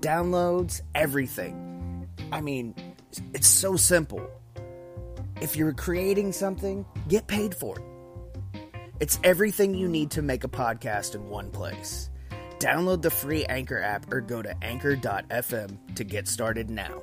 downloads, everything. I mean, it's so simple. If you're creating something, get paid for it. It's everything you need to make a podcast in one place. Download the free Anchor app or go to anchor.fm to get started now.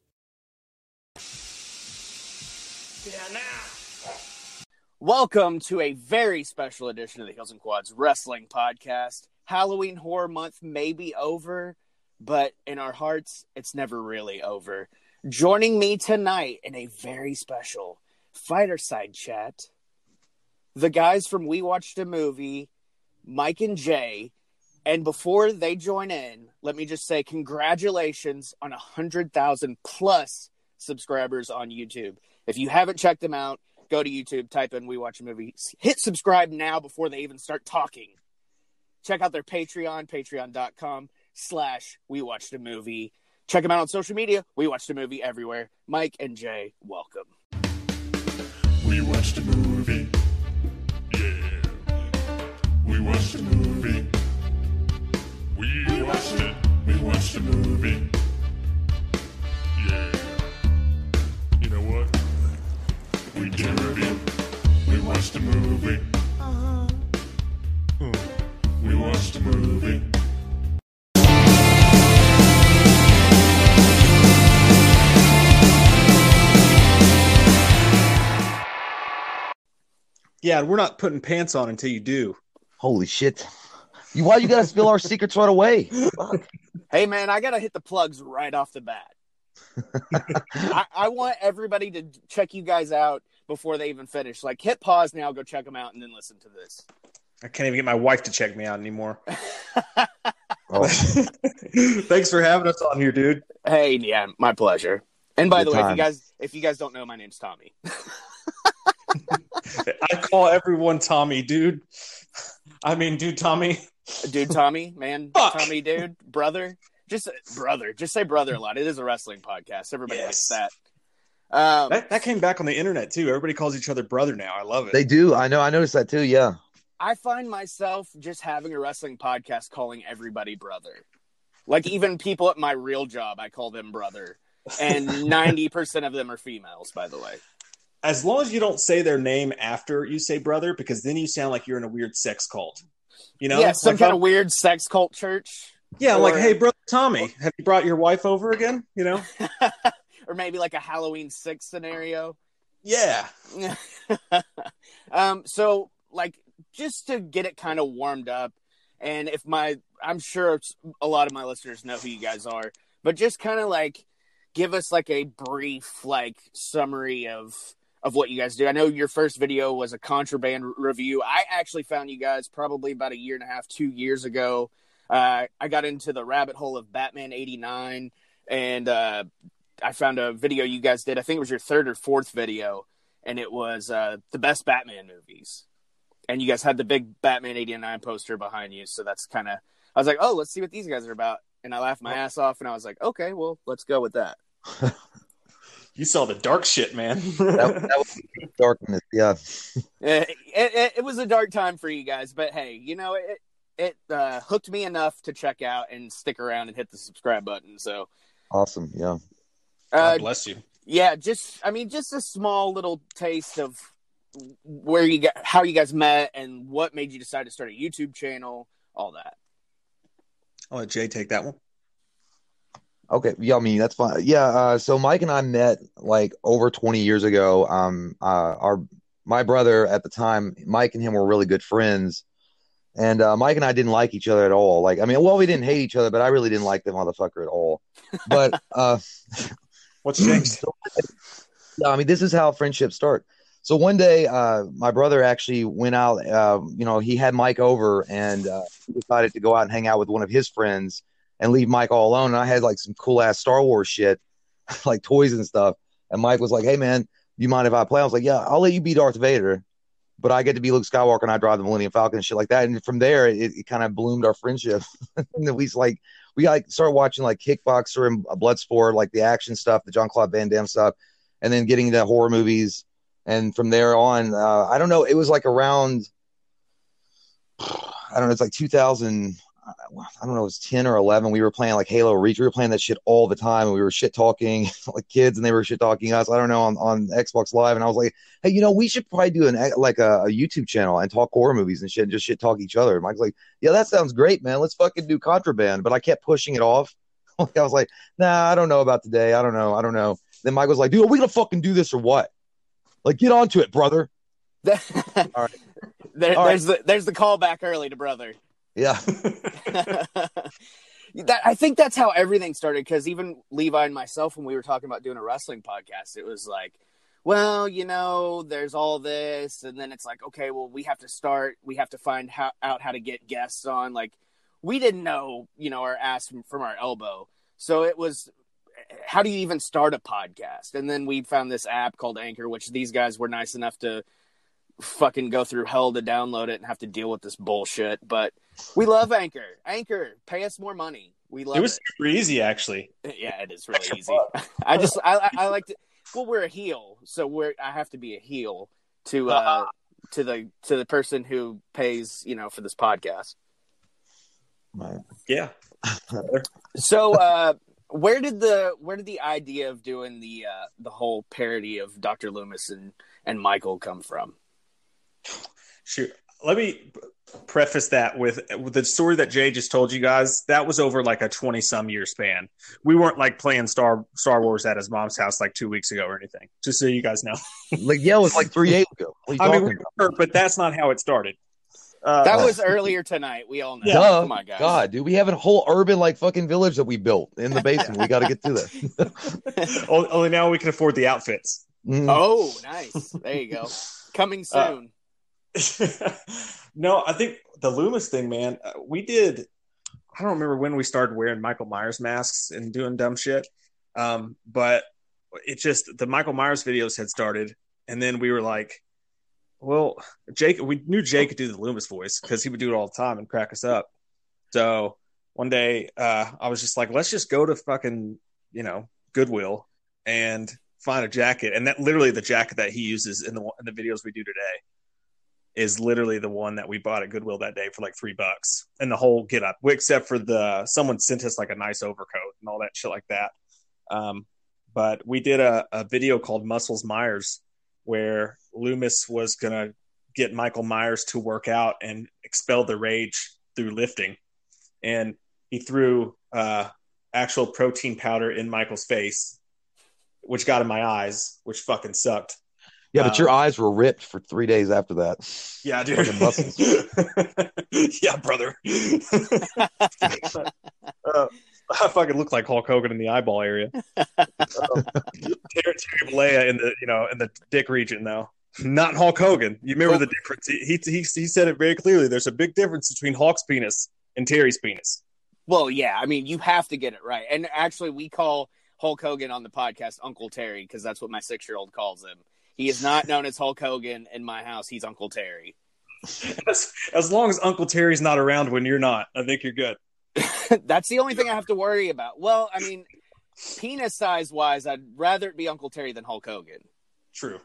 Welcome to a very special edition of the Hills and Quads Wrestling Podcast. Halloween Horror Month may be over, but in our hearts, it's never really over. Joining me tonight in a very special fighter side chat, the guys from We Watched a Movie, Mike and Jay. And before they join in, let me just say congratulations on a 100,000 plus subscribers on YouTube. If you haven't checked them out, go to YouTube, type in We Watch a Movie, hit subscribe now before they even start talking. Check out their Patreon, patreon.com slash We Watched a Movie. Check them out on social media. We Watched a Movie everywhere. Mike and Jay, welcome. We watched a movie. Yeah. We watched a movie. We watched it. We watched a movie. Yeah. We did a review. We watched a movie. Uh-huh. We watched a movie. Yeah, we're not putting pants on until you do. Holy shit. You, why you gotta spill our secrets right away? Fuck. Hey, man, I got to hit the plugs right off the bat. I, I want everybody to check you guys out before they even finish. Like, hit pause now, go check them out, and then listen to this. I can't even get my wife to check me out anymore. Oh, Thanks for having us on here, dude. Hey, yeah, my pleasure. And by Good the way, if you guys if you guys don't know, my name's Tommy. I call everyone Tommy, dude. I mean, dude, Tommy. dude, Tommy, man, Fuck. Tommy, dude, brother, just brother, just say brother a lot. It is a wrestling podcast. Everybody likes that. Um, That, that came back on the internet too. Everybody calls each other brother now. I love it. they do. I know. I noticed that too. Yeah. I find myself just having a wrestling podcast calling everybody brother. Like even people at my real job, I call them brother, and ninety percent of them are females. By the way, as long as you don't say their name after you say brother, because then you sound like you're in a weird sex cult. You know, yeah, some Like, kind I'm- of weird sex cult church. Yeah, I'm like, hey, brother Tommy, have you brought your wife over again? You know, or maybe like a Halloween six scenario. Yeah. um, so like just to get it kind of warmed up, and if my, I'm sure a lot of my listeners know who you guys are, but just kind of like give us like a brief like summary of of what you guys do. I know your first video was a contraband review. I actually found you guys probably about a year and a half, two years ago. Uh, I got into the rabbit hole of Batman '89, and uh, I found a video you guys did. I think it was your third or fourth video, and it was uh, the best Batman movies. And you guys had the big Batman '89 poster behind you, so that's kind of. I was like, oh, let's see what these guys are about, and I laughed my ass off, and I was like, okay, well, let's go with that. You saw the dark shit, man. That, that was darkness. Yeah. it, it, it was a dark time for you guys, but hey, you know it it uh, hooked me enough to check out and stick around and hit the subscribe button. So Awesome. Yeah. uh, God bless you. yeah, just I mean, just a small little taste of where you got how you guys met and what made you decide to start a YouTube channel, all that. I'll let Jay take that one. Okay, yeah, I mean that's fine. Yeah, uh, so Mike and I met like over 20 years ago. Um, uh, our my brother at the time, Mike and him were really good friends, and uh, Mike and I didn't like each other at all. Like, I mean, well, we didn't hate each other, but I really didn't like the motherfucker at all. But uh, What's yeah, I mean, this is how friendships start. So one day, uh, my brother actually went out. Uh, you know, he had Mike over, and uh, decided to go out and hang out with one of his friends and leave Mike all alone. And I had like some cool ass Star Wars shit, like toys and stuff. And Mike was like, "Hey man, you mind if I play?" I was like, "Yeah, I'll let you be Darth Vader, but I get to be Luke Skywalker and I drive the Millennium Falcon and shit like that." And from there, it, it kind of bloomed our friendship. we like we like started watching like Kickboxer and Bloodsport, like the action stuff, the Jean-Claude Van Damme stuff, and then getting into horror movies. And from there on, uh, I don't know. It was like around, I don't know. It's like 2000. I don't know, it was 10 or 11. We were playing like Halo Reach. We were playing that shit all the time. And we were shit talking like kids and they were shit talking us. I don't know, on, on Xbox Live. And I was like, hey, you know, we should probably do an like a, a YouTube channel and talk horror movies and shit and just shit talk each other. And Mike's like, yeah, that sounds great, man. Let's fucking do contraband. But I kept pushing it off. I was like, nah, I don't know about today. I don't know. I don't know. Then Mike was like, dude, are we going to fucking do this or what? Like, get onto it, brother. there, All right. There's the there's the callback early to brother. Yeah. that I think that's how everything started because even Levi and myself, when we were talking about doing a wrestling podcast, it was like, well, you know, there's all this, and then it's like, okay, well, we have to start, we have to find how, out how to get guests on. Like, we didn't know, you know, our ass from, from our elbow, so it was. How do you even start a podcast? And then we found this app called Anchor, which these guys were nice enough to fucking go through hell to download it and have to deal with this bullshit. But we love Anchor. Anchor, pay us more money. We love It was it. super easy, actually. Yeah, it is really easy. I just I I- I like to. Well, we're a heel, so we're I have to be a heel to uh to the to the person who pays you know for this podcast. Yeah. So uh where did the where did the idea of doing the uh the whole parody of Dr. Loomis and and Michael come from? Shoot. Let me preface that with, with the story that Jay just told you guys. That was over like a 20 some year span. We weren't like playing Star Star Wars at his mom's house like two weeks ago or anything, just so you guys know. like, yeah, it was like three days ago. What are you I mean, we were, but that's not how it started. Uh, That was earlier tonight. We all know. Duh. Come on, guys. God, dude, we have a whole urban like fucking village that we built in the basement. we got to get to that. only, only now we can afford the outfits. Mm. Oh, nice. There you go. Coming Uh, soon. no, I think the Loomis thing, man. uh, We did. I don't remember when we started wearing Michael Myers masks and doing dumb shit. Um, but it just the Michael Myers videos had started, and then we were like, "Well, Jake." We knew Jake could do the Loomis voice because he would do it all the time and crack us up. So one day, uh, I was just like, "Let's just go to fucking you know Goodwill and find a jacket." And that literally the jacket that he uses in the in the videos we do today is literally the one that we bought at Goodwill that day for like three bucks, and the whole get up, except for the someone sent us like a nice overcoat and all that shit like that. Um, but we did a, a video called Muscles Myers where Loomis was gonna get Michael Myers to work out and expel the rage through lifting, and he threw uh, actual protein powder in Michael's face which got in my eyes, which fucking sucked. Yeah, but your Um, eyes were ripped for three days after that. Yeah, dude. Fucking muscles. yeah, brother. Uh, I fucking look like Hulk Hogan in the eyeball area. Um, Terry, Terry Bollea in the you know in the dick region though, not Hulk Hogan. You remember the difference? He, he he said it very clearly. There's a big difference between Hulk's penis and Terry's penis. Well, yeah, I mean, you have to get it right. And actually, we call Hulk Hogan on the podcast Uncle Terry because that's what my six year old calls him. He is not known as Hulk Hogan in my house. He's Uncle Terry. As, as long as Uncle Terry's not around when you're not, I think you're good. that's the only thing I have to worry about. Well, I mean, penis size wise, I'd rather it be Uncle Terry than Hulk Hogan. True.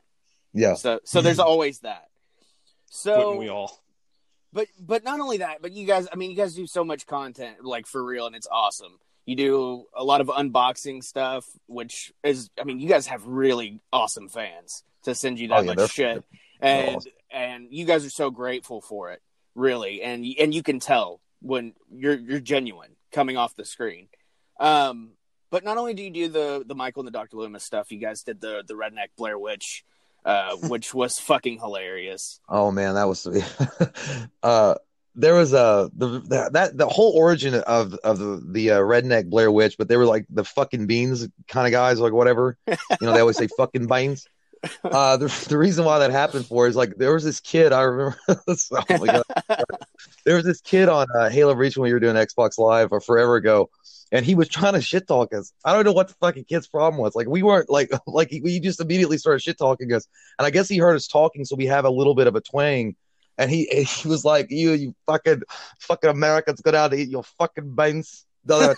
Yeah. So, so there's always that. So, Wouldn't we all? but but not only that, but you guys, I mean, you guys do so much content, like for real, and it's awesome. You do a lot of unboxing stuff, which is, I mean, you guys have really awesome fans to send you that Oh, yeah, much shit, and awesome. and you guys are so grateful for it, really, and and you can tell when you're you're genuine coming off the screen. Um, but not only do you do the the Michael and the Dr. Loomis stuff, you guys did the the Redneck Blair Witch, uh, which was fucking hilarious. Oh man, that was uh there was a the that, that the whole origin of of the the uh, redneck Blair Witch, but they were like the fucking beans kind of guys, like whatever. You know, they always say fucking beans. Uh, the the reason why that happened for is like there was this kid I remember. oh my god, there was this kid on uh, Halo Reach when we were doing Xbox Live or forever ago, and he was trying to shit talk us. I don't know what the fucking kid's problem was. Like we weren't like like we just immediately started shit talking us, and I guess he heard us talking, so we have a little bit of a twang. And he he was like, "You you fucking fucking Americans, go down to eat your fucking beans." I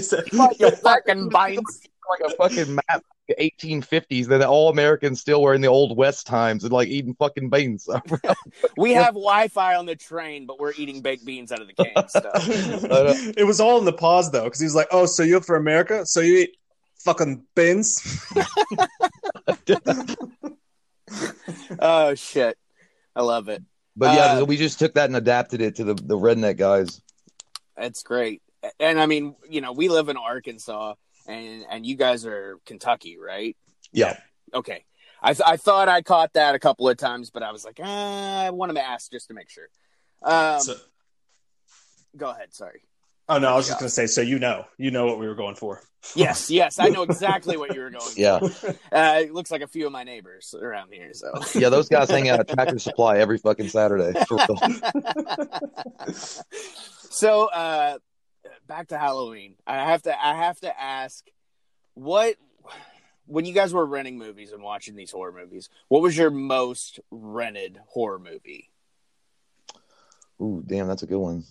said, your fucking bites. Like a fucking map, 1850s. That all Americans still were in the old West times and like eating fucking beans. We have Wi-Fi on the train, but we're eating baked beans out of the can stuff. it was all in the pause though, because he was like, "Oh, so you're for America? So you eat fucking beans?" oh shit, I love it. But yeah, Uh, we just took that and adapted it to the the redneck guys. That's great, and I mean, you know, we live in Arkansas, and and you guys are Kentucky, right? Yeah. Okay. I th- I thought I caught that a couple of times, but I was like, ah, I want to ask just to make sure. Um, So- go ahead. Sorry. oh no, I was just gonna say, so you know, you know what we were going for. Yes, yes, I know exactly what you were going. Yeah. For. Uh, it looks like a few of my neighbors around here. So. Yeah, those guys hang out at Tractor Supply every fucking Saturday. For real. so uh back to halloween i have to i have to ask what when you guys were renting movies and watching these horror movies what was your most rented horror movie Ooh, damn, that's a good one.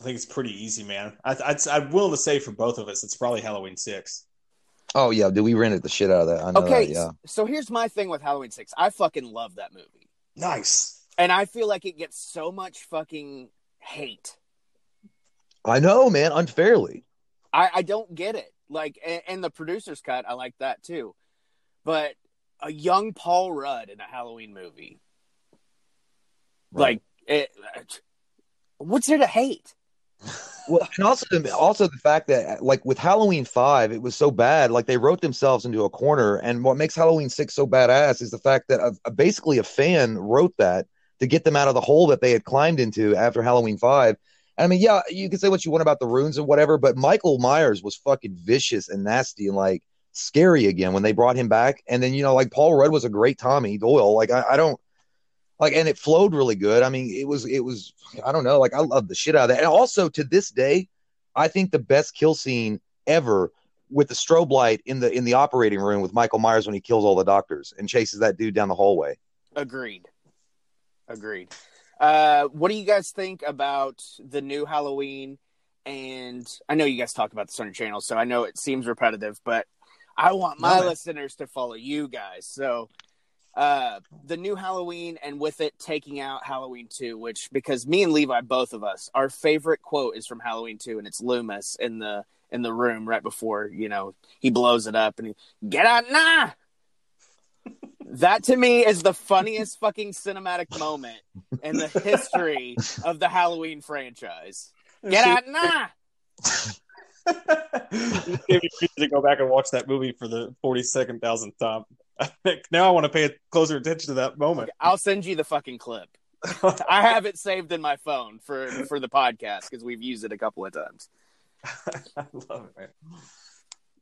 I think it's pretty easy, man. I, I'd, I'm willing to say for both of us, it's probably Halloween Six. Oh yeah, dude, we rented the shit out of that. I know okay that, yeah. so here's my thing with halloween 6 i fucking love that movie Nice. and i feel like it gets so much fucking hate I know, man, unfairly. I, I don't get it. Like, and, and the producer's cut, I like that too. But a young Paul Rudd in a Halloween movie, like, it, what's there to hate? Well, and also the, also the fact that like with Halloween five, it was so bad. Like they wrote themselves into a corner, and what makes Halloween six so badass is the fact that a, a- basically a fan wrote that to get them out of the hole that they had climbed into after Halloween five. I mean, yeah, you can say what you want about the runes and whatever, but Michael Myers was fucking vicious and nasty and like scary again when they brought him back. And then you know, like Paul Rudd was a great Tommy Doyle. Like I, I don't like, and it flowed really good. I mean, it was it was I don't know, like I love the shit out of that. And also to this day, I think the best kill scene ever with the strobe light in the in the operating room with Michael Myers when he kills all the doctors and chases that dude down the hallway. Agreed. Agreed. Uh, what do you guys think about the new Halloween? And I know you guys talk about this on your channel, so I know it seems repetitive, but I want my No, listeners to follow you guys. So, uh, the new Halloween, and with it taking out Halloween 2, which because me and Levi, both of us, our favorite quote is from Halloween 2, and it's Loomis in the in the room right before you know he blows it up and he get out now. That to me is the funniest fucking cinematic moment in the history of the Halloween franchise. Get out me to go back and watch that movie for the forty second thousandth time. I think now I want to pay closer attention to that moment. I'll send you the fucking clip. I have it saved in my phone for for the podcast because we've used it a couple of times. I love it, man.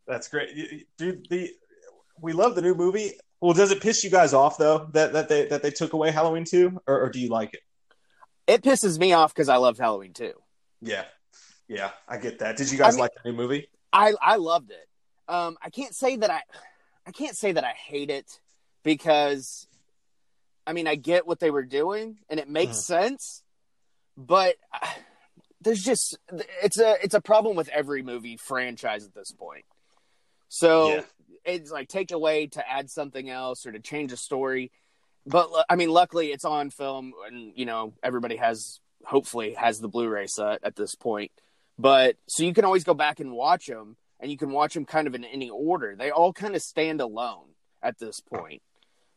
That's great, dude. The we love the new movie. Well, does it piss you guys off though that that they that they took away Halloween two, or, or do you like it? It pisses me off because I loved Halloween two. Yeah, yeah, I get that. Did you guys I mean- like the new movie? I I loved it. Um, I can't say that I I can't say that I hate it because I mean I get what they were doing and it makes sense, but there's just it's a it's a problem with every movie franchise at this point. So Yeah. It's like take away to add something else or to change a story. But I mean, luckily it's on film, and you know everybody has hopefully has the Blu-ray set at this point. But so you can always go back and watch them, and you can watch them kind of in any order. They all kind of stand alone at this point.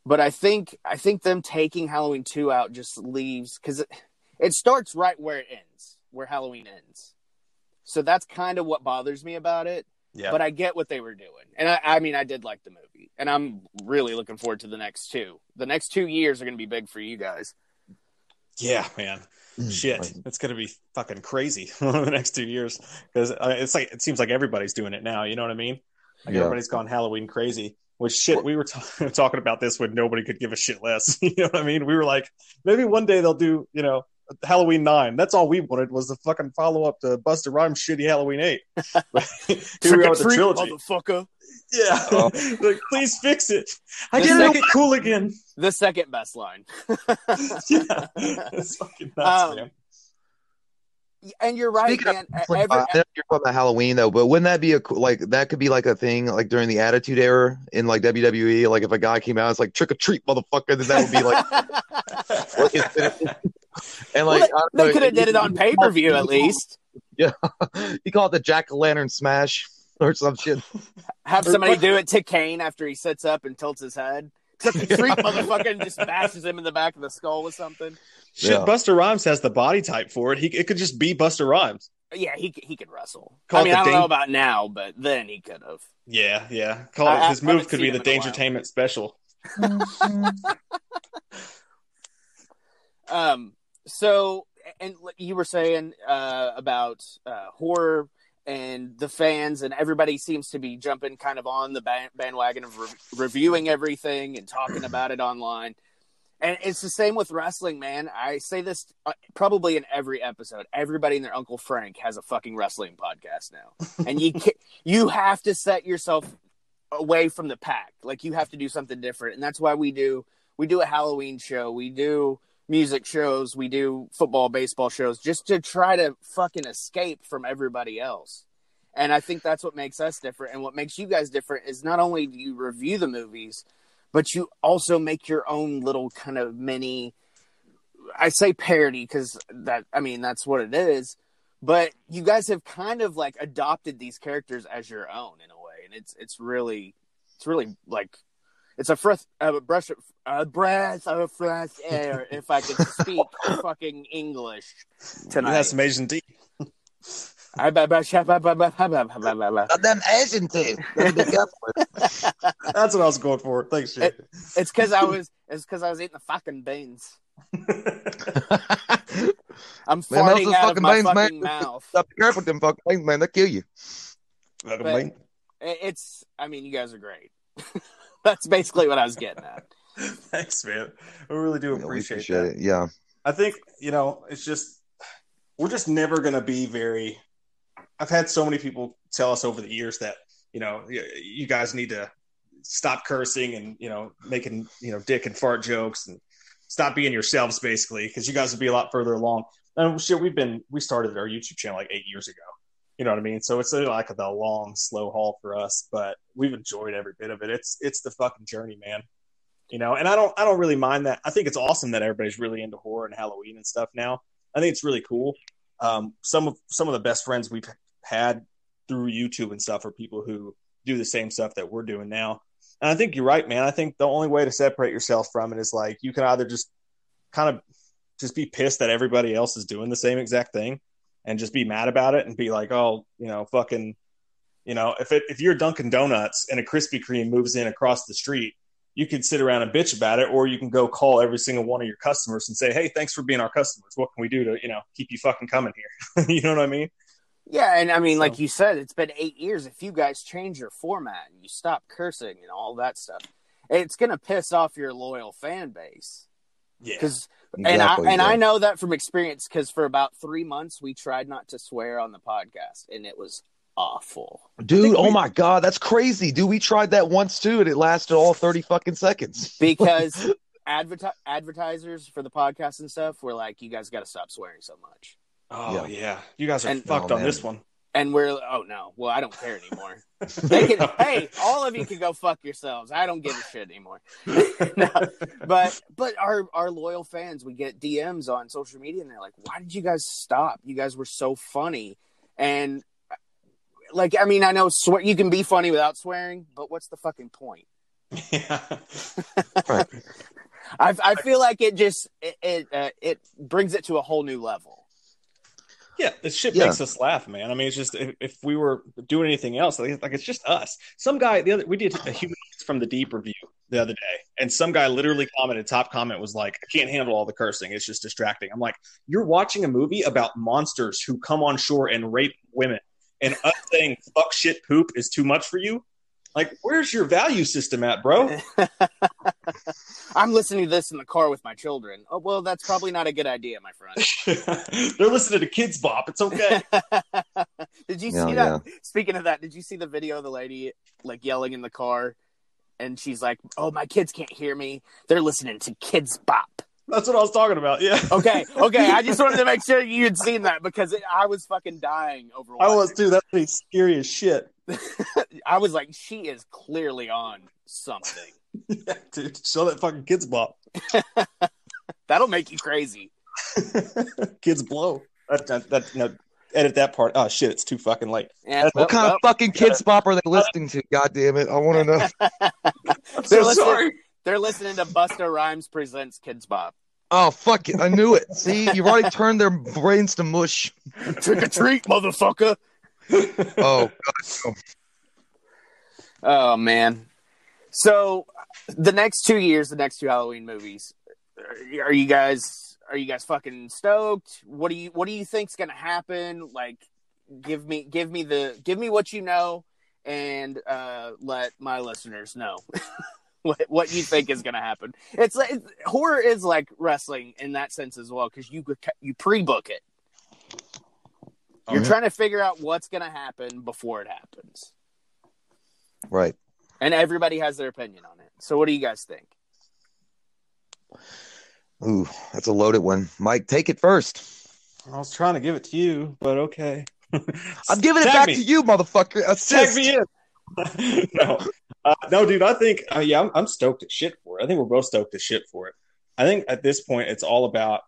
But I think I think them taking Halloween two out just leaves because it, it starts right where it ends, where Halloween ends. So that's kind of what bothers me about it. Yeah, But I get what they were doing, and I, I mean, I did like the movie, and I'm really looking forward to the next two. The next two years are going to be big for you guys. yeah, man. Shit, Like- it's gonna be fucking crazy the next two years because uh, it's like it seems like everybody's doing it now. You know what I mean? Like Yeah. everybody's gone Halloween crazy. Which shit, we were t- talking about this when nobody could give a shit less. you know what I mean? We were like, maybe one day they'll do, you know, Halloween nine. That's all we wanted was the fucking follow up to Busta Rhymes' shitty Halloween eight. Here we are with the Trick or treat, trilogy. motherfucker. Yeah, Oh. like please fix it. I The can make second- it cool again. The second best line. yeah, it's fucking nuts, Um, man. and you're right, Speaking man. of, like, Every- uh, I know you're talking about Halloween though, but wouldn't that be a like that could be like a thing like during the Attitude Era in like WWE? Like if a guy came out, it's like trick or treat, motherfucker. Then that would be like, like it's- and like I they, don't could have did it on pay per view at least. Yeah, you call it the Jack o' Lantern Smash or some shit. Have somebody do it to Kane after he sits up and tilts his head. Trick or treat, motherfucker, and just bashes him in the back of the skull with something. Shit, Yeah. Busta Rhymes has the body type for it. He it could just be Busta Rhymes. Yeah, he he could wrestle. Call I it mean, I don't ding- know about now, but then he could have. Yeah, yeah. Call I- it, his haven't move could be the him in. Dangertainment special. Um. So, and you were saying uh, about uh, horror and the fans, and everybody seems to be jumping kind of on the bandwagon of re- reviewing everything and talking about it online. And it's the same with wrestling, man. I say this uh, probably in every episode. Everybody and their Uncle Frank has a fucking wrestling podcast now, and you ca- you have to set yourself away from the pack. Like you have to do something different, and that's why we do we do a Halloween show. We do music shows. We do football, baseball shows, just to try to fucking escape from everybody else. And I think that's what makes us different. And what makes you guys different is not only do you review the movies, but you also make your own little kind of mini. I say parody because that I mean that's what it is. But you guys have kind of like adopted these characters as your own in a way, and it's it's really it's really like it's a fresh, a breath, a breath of fresh air. If I could speak fucking English tonight. That's amazing, D. I them Asian thing. That's what I was going for. Thanks, Jay. It, it's because I was. It's because I was eating the fucking beans. I'm farting man, out of my beans, fucking man. mouth. Stop careful with them fucking beans, man. They kill you. Fucking beans. It's. I mean, you guys are great. That's basically what I was getting at. Thanks, man. We really do Yeah, appreciate, appreciate that. it. Yeah. I think you know it's just we're just never going to be very. I've had so many people tell us over the years that you know you guys need to stop cursing and you know making you know dick and fart jokes and stop being yourselves basically because you guys would be a lot further along. And shit, we've been we started our YouTube channel like eight years ago. You know what I mean? So it's like the long, slow haul for us, but we've enjoyed every bit of it. It's it's the fucking journey, man. You know, and I don't I don't really mind that. I think it's awesome that everybody's really into horror and Halloween and stuff now. I think it's really cool. Um, some of some of the best friends we've had through YouTube and stuff are people who do the same stuff that we're doing now. And I think you're right, man. I think the only way to separate yourself from it is like you can either just kind of just be pissed that everybody else is doing the same exact thing, and just be mad about it and be like, oh, you know, fucking, you know, if it if you're Dunkin' Donuts and a Krispy Kreme moves in across the street, you can sit around and bitch about it, or you can go call every single one of your customers and say, hey, thanks for being our customers. What can we do to, you know, keep you fucking coming here? you know what I mean? Yeah, and I mean, So- like you said, it's been eight years. If you guys change your format and you stop cursing and all that stuff, it's gonna piss off your loyal fan base. Yeah. Because Exactly, and I and. I know that from experience because for about three months we tried not to swear on the podcast and it was awful. Dude, oh my god, that's crazy. Dude, we tried that once too, and it lasted all 30 fucking seconds. Because adverti- advertisers for the podcast and stuff were like, "You guys got to stop swearing so much." Oh Yeah. yeah, you guys are And- fucked Oh, on man. this one. And we're oh no, well I don't care anymore. they can, hey, all of you can go fuck yourselves. I don't give a shit anymore. No, but but our our loyal fans, we get DMs on social media, and they're like, "Why did you guys stop? You guys were so funny." And like, I mean, I know swear you can be funny without swearing, but what's the fucking point? yeah. I I feel like it just it it, uh, it brings it to a whole new level. Yeah, this shit Yeah. makes us laugh, man. I mean, it's just if, if we were doing anything else, like, like it's just us. Some guy the other we did a human from the deep review the other day, and some guy literally commented. Top comment was like, "I can't handle all the cursing. It's just distracting." I'm like, "You're watching a movie about monsters who come on shore and rape women, and us saying fuck shit poop is too much for you." Like, where's your value system at, bro? I'm listening to this in the car with my children. Oh well, that's probably not a good idea, my friend. They're listening to Kidz Bop. It's okay. did you Yeah, see that? Speaking of that, did you see the video of the lady like yelling in the car? And she's like, "Oh, my kids can't hear me. They're listening to Kidz Bop." That's what I was talking about. Yeah. Okay, okay. I just wanted to make sure you had seen that because it, I was fucking dying over. I was watching too. That's pretty scary as shit. I was like, she is clearly on something. Yeah, dude, show that fucking Kidz Bop. That'll make you crazy. kids blow. That, that, that, no, edit that part. Oh shit, it's too fucking late. Yeah, What well, kind well, of fucking Kidz Bop are they listening to? God damn it. I want to know. I'm They're so listening- sorry. They're listening to Busta Rhymes presents Kidz Bop. Oh, fuck it. I knew it. See, you've already turned their brains to mush. Trick or treat, motherfucker. Oh, God. Oh man. So the next two years, the next two Halloween movies, are- you guys are you guys fucking stoked? What do you what do you think's gonna happen? Like, give me give me the give me what you know, and uh, let my listeners know what what you think is gonna happen. It's like it's, horror is like wrestling in that sense as well because you you pre book it. You're trying to figure out what's gonna happen before it happens Right. And everybody has their opinion on it. So, what do you guys think? Ooh, that's a loaded one. Mike, take it first. I was trying to give it to you, but okay. I'm giving it Tag back me. to you, motherfucker. Tag Assist. me in. no, uh, no, dude. I think uh, yeah, I'm, I'm stoked as shit for it. I think we're both stoked as shit for it. I think at this point, it's all about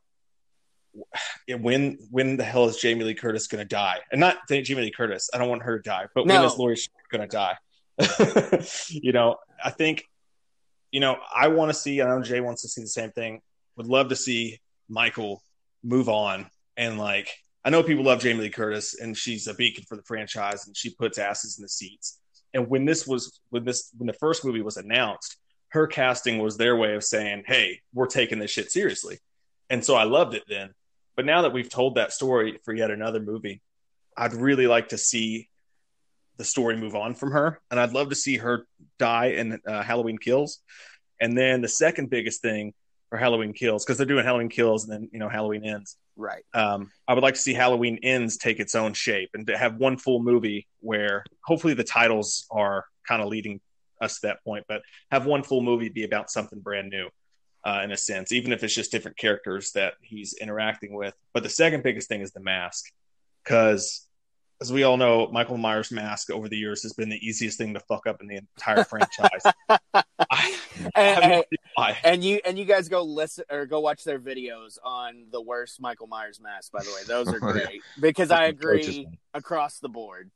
when when the hell is Jamie Lee Curtis going to die? And not Jamie Lee Curtis. I don't want her to die, but No. when is Laurie going to die? you know, I think. You know, I want to see. I know Jay wants to see the same thing. Would love to see Michael move on and like. I know people love Jamie Lee Curtis, and she's a beacon for the franchise, and she puts asses in the seats. And when this was when this when the first movie was announced, her casting was their way of saying, "Hey, we're taking this shit seriously." And so I loved it then. But now that we've told that story for yet another movie, I'd really like to see the story move on from her, and I'd love to see her die in uh, Halloween Kills. And then the second biggest thing for Halloween Kills, because they're doing Halloween Kills and then you know Halloween Ends Right. um, I would like to see Halloween Ends take its own shape and to have one full movie where hopefully the titles are kind of leading us to that point, but have one full movie be about something brand new uh, in a sense, even if it's just different characters that he's interacting with. But the second biggest thing is the mask, because as we all know, Michael Myers' mask over the years has been the easiest thing to fuck up in the entire franchise. I, I have no And, idea why. and you and you guys go listen or go watch their videos on the worst Michael Myers mask. By the way, those are Oh, yeah. great because I agree across the board.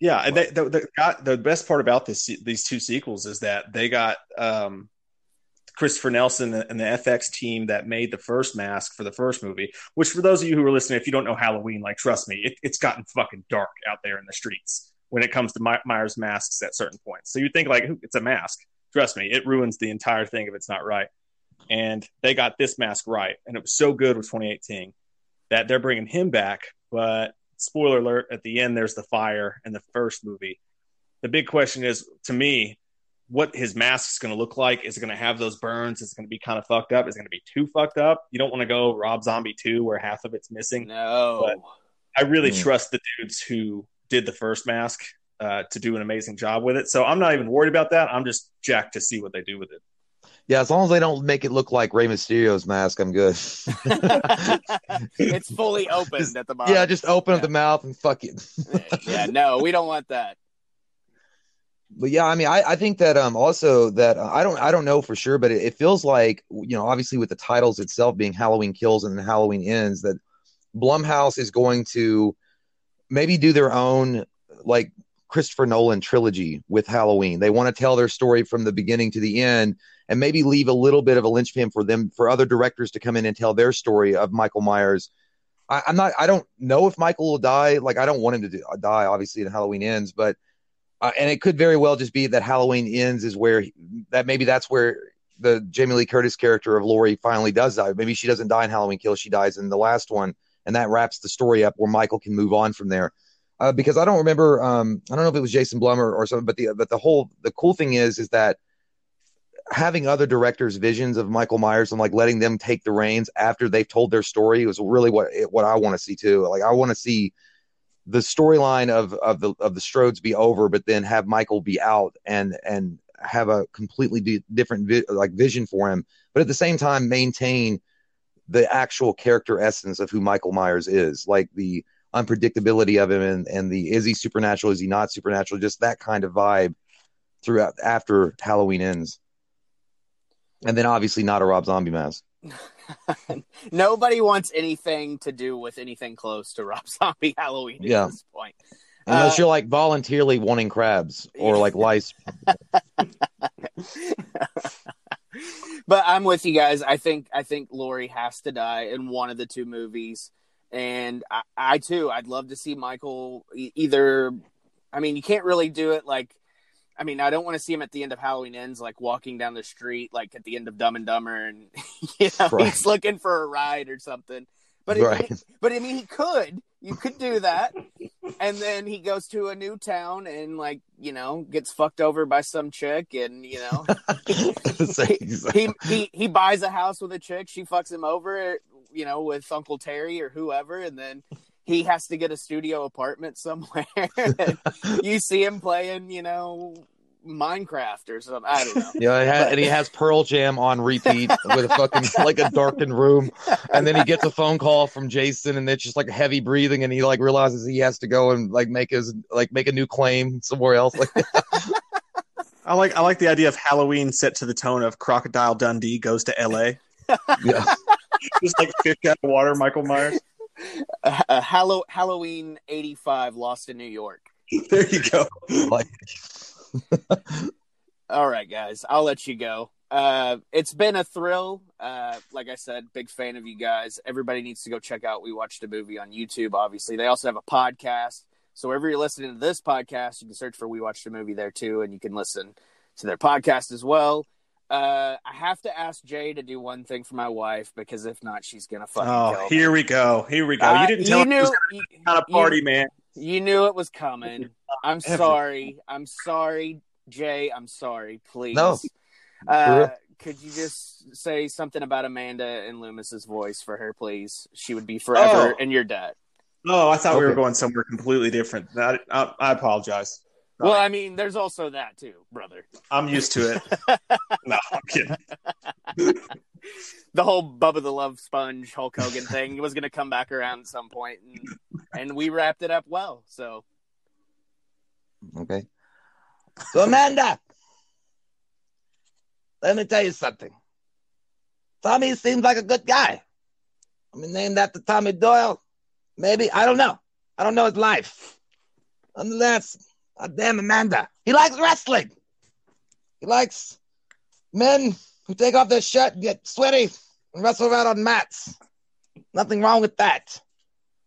Yeah, and they, the, the the best part about this these two sequels is that they got um, Christopher Nelson and the FX team that made the first mask for the first movie. Which, for those of you who are listening, if you don't know Halloween, like trust me, it, it's gotten fucking dark out there in the streets when it comes to My- Myers masks at certain points. So you think like it's a mask. Trust me, it ruins the entire thing if it's not right. And they got this mask right, and it was so good with 2018 that they're bringing him back. But spoiler alert: at the end, there's the fire in the first movie. The big question is, to me, what his mask is going to look like. Is it going to have those burns? Is it going to be kind of fucked up? Is it going to be too fucked up? You don't want to go Rob Zombie 2 where half of it's missing. No. But I really Mm. trust the dudes who did the first mask uh, to do an amazing job with it. So I'm not even worried about that. I'm just jacked to see what they do with it. Yeah, as long as they don't make it look like Rey Mysterio's mask, I'm good. it's fully opened at the bottom. yeah, just open up the mouth and fuck it. yeah, no, we don't want that. But yeah, I mean, I, I think that um also that uh, I don't I don't know for sure, but it, it feels like you know obviously with the titles itself being Halloween Kills and Halloween Ends that Blumhouse is going to maybe do their own like Christopher Nolan trilogy with Halloween. They want to tell their story from the beginning to the end and maybe leave a little bit of a linchpin for them for other directors to come in and tell their story of Michael Myers. I, I'm not I don't know if Michael will die. Like I don't want him to do, die obviously in Halloween Ends, but uh, and it could very well just be that Halloween ends is where he- that maybe that's where the Jamie Lee Curtis character of Laurie finally does die. Maybe she doesn't die in Halloween Kill, she dies in the last one, and that wraps the story up where Michael can move on from there. Uh, because I don't remember, um, I don't know if it was Jason Blum or, or something, but the but the whole the cool thing is is that having other directors' visions of Michael Myers and like letting them take the reins after they've told their story was really what what I want to see too. Like I want to see the storyline of of the of the Strodes be over, but then have Michael be out and and have a completely di- different vi- like vision for him, but at the same time maintain the actual character essence of who Michael Myers is, like the unpredictability of him and and the is he supernatural, is he not supernatural, just that kind of vibe throughout after Halloween ends, and then obviously not a Rob Zombie mask. Nobody wants anything to do with anything close to Rob Zombie Halloween Yeah. at this point. Unless Uh, you're like voluntarily wanting crabs or like lice. but I'm with you guys. I think I think Laurie has to die in one of the two movies, and I, I too I'd love to see Michael either. I mean, you can't really do it like. I mean, I don't want to see him at the end of Halloween Ends, like walking down the street, like at the end of Dumb and Dumber, and you know Right. he's looking for a ride or something. But Right. it, but I mean, he could. You could do that, and then he goes to a new town and like you know gets fucked over by some chick, and you know he he he buys a house with a chick. She fucks him over, you know, with Uncle Terry or whoever, and then he has to get a studio apartment somewhere. you see him playing, you know, Minecraft or something. I don't know. Yeah, he ha- and he has Pearl Jam on repeat with a fucking like a darkened room, and then he gets a phone call from Jason, and it's just like heavy breathing, and he like realizes he has to go and like make his like make a new claim somewhere else. Like, I like I like the idea of Halloween set to the tone of Crocodile Dundee goes to L.A. yeah, Just like fish out of water, Michael Myers. Uh, Hallow- Halloween '85, Lost in New York. There you go. All right, guys, I'll let you go. Uh, it's been a thrill. Uh, like I said, big fan of you guys. Everybody needs to go check out We Watched a Movie on YouTube, obviously. They also have a podcast. So wherever you're listening to this podcast, you can search for We Watched a Movie there too, and you can listen to their podcast as well. Uh, I have to ask Jay to do one thing for my wife because if not, she's gonna fucking Oh, kill me. here we go. Here we go. Uh, you didn't tell you me knew, it was you, kind you- party, man. you knew it was coming. I'm sorry. I'm sorry, Jay. I'm sorry. Please. No. Uh, could you just say something about Amanda and Loomis's voice for her, please? She would be forever Oh. in your debt. Oh, I thought we were going somewhere completely different. I, I, I apologize. Well, I mean, there's also that too, brother. I'm used to it. no, I'm kidding. The whole Bubba the Love Sponge Hulk Hogan thing was going to come back around at some point, and, and we wrapped it up well. So, okay. So Amanda, let me tell you something. Tommy seems like a good guy. I mean, named after Tommy Doyle. Maybe I don't know. I don't know his life. Nonetheless, God damn Amanda. He likes wrestling. He likes men who take off their shirt and get sweaty and wrestle around on mats. Nothing wrong with that.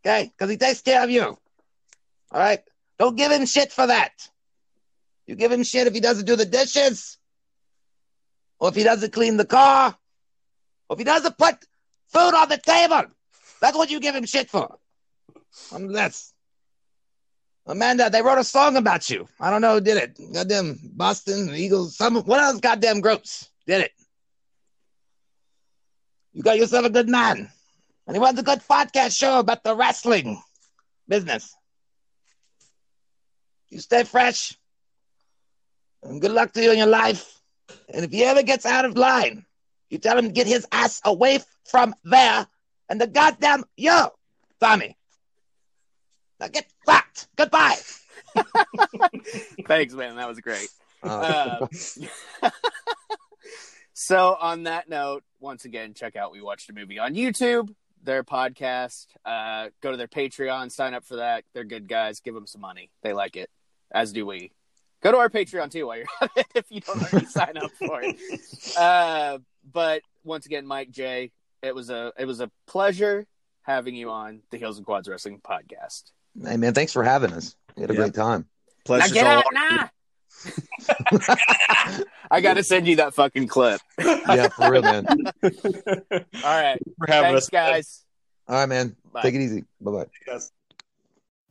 Okay? Because he takes care of you. All right? Don't give him shit for that. You give him shit if he doesn't do the dishes, or if he doesn't clean the car, or if he doesn't put food on the table. That's what you give him shit for. Unless. Amanda, they wrote a song about you. I don't know who did it. Goddamn Boston Eagles. Some what else? Goddamn groups did it. You got yourself a good man, and he runs a good podcast show about the wrestling business. You stay fresh, and good luck to you in your life. And if he ever gets out of line, you tell him to get his ass away from there and the goddamn yo, Tommy. Now get fucked. Goodbye. Thanks, man. That was great. Uh, so, on that note, once again, check out We Watched a Movie on YouTube, their podcast. Uh, go to their Patreon, sign up for that. They're good guys. Give them some money. They like it, as do we. Go to our Patreon too while you're at it if you don't already sign up for it. Uh, but once again, Mike J, it was a it was a pleasure having you on the Heels and Quads Wrestling podcast. Hey man, thanks for having us. We had a Yeah. great time. Now Pleasure's get all out, nah. I got to send you that fucking clip. Yeah, for real, man. All right, for having thanks, us, guys. All right, man. Bye. Take it easy. Bye bye. Yes.